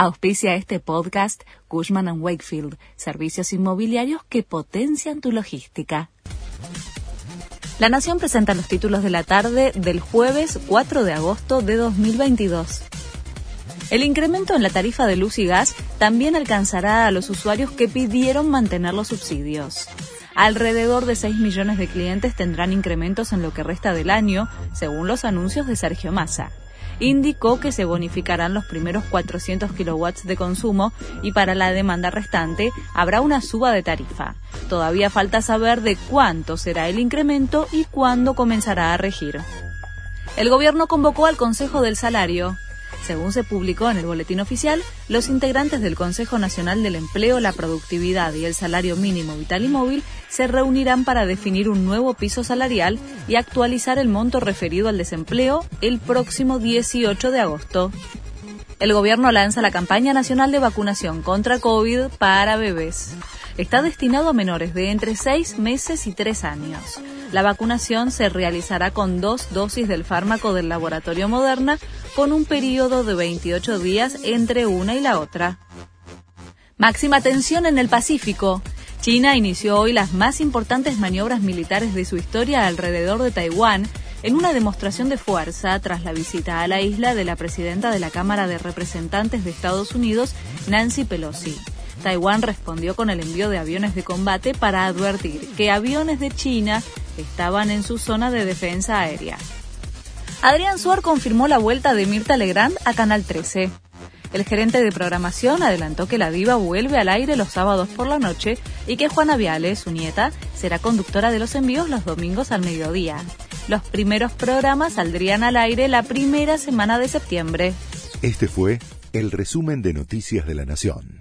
Auspicia este podcast Cushman ⁇ Wakefield, servicios inmobiliarios que potencian tu logística. La Nación presenta los títulos de la tarde del jueves 4 de agosto de 2022. El incremento en la tarifa de luz y gas también alcanzará a los usuarios que pidieron mantener los subsidios. Alrededor de 6 millones de clientes tendrán incrementos en lo que resta del año, según los anuncios de Sergio Massa. Indicó que se bonificarán los primeros 400 kilowatts de consumo y para la demanda restante habrá una suba de tarifa. Todavía falta saber de cuánto será el incremento y cuándo comenzará a regir. El gobierno convocó al Consejo del Salario según se publicó en el boletín oficial, los integrantes del Consejo Nacional del Empleo, la Productividad y el Salario Mínimo Vital y Móvil se reunirán para definir un nuevo piso salarial y actualizar el monto referido al desempleo el próximo 18 de agosto. El gobierno lanza la campaña nacional de vacunación contra COVID para bebés. Está destinado a menores de entre 6 meses y 3 años. La vacunación se realizará con dos dosis del fármaco del laboratorio Moderna con un periodo de 28 días entre una y la otra. Máxima tensión en el Pacífico. China inició hoy las más importantes maniobras militares de su historia alrededor de Taiwán en una demostración de fuerza tras la visita a la isla de la presidenta de la Cámara de Representantes de Estados Unidos, Nancy Pelosi. Taiwán respondió con el envío de aviones de combate para advertir que aviones de China estaban en su zona de defensa aérea. Adrián Suar confirmó la vuelta de Mirta Legrand a Canal 13. El gerente de programación adelantó que la diva vuelve al aire los sábados por la noche y que Juana Viale, su nieta, será conductora de los envíos los domingos al mediodía. Los primeros programas saldrían al aire la primera semana de septiembre. Este fue el resumen de Noticias de la Nación.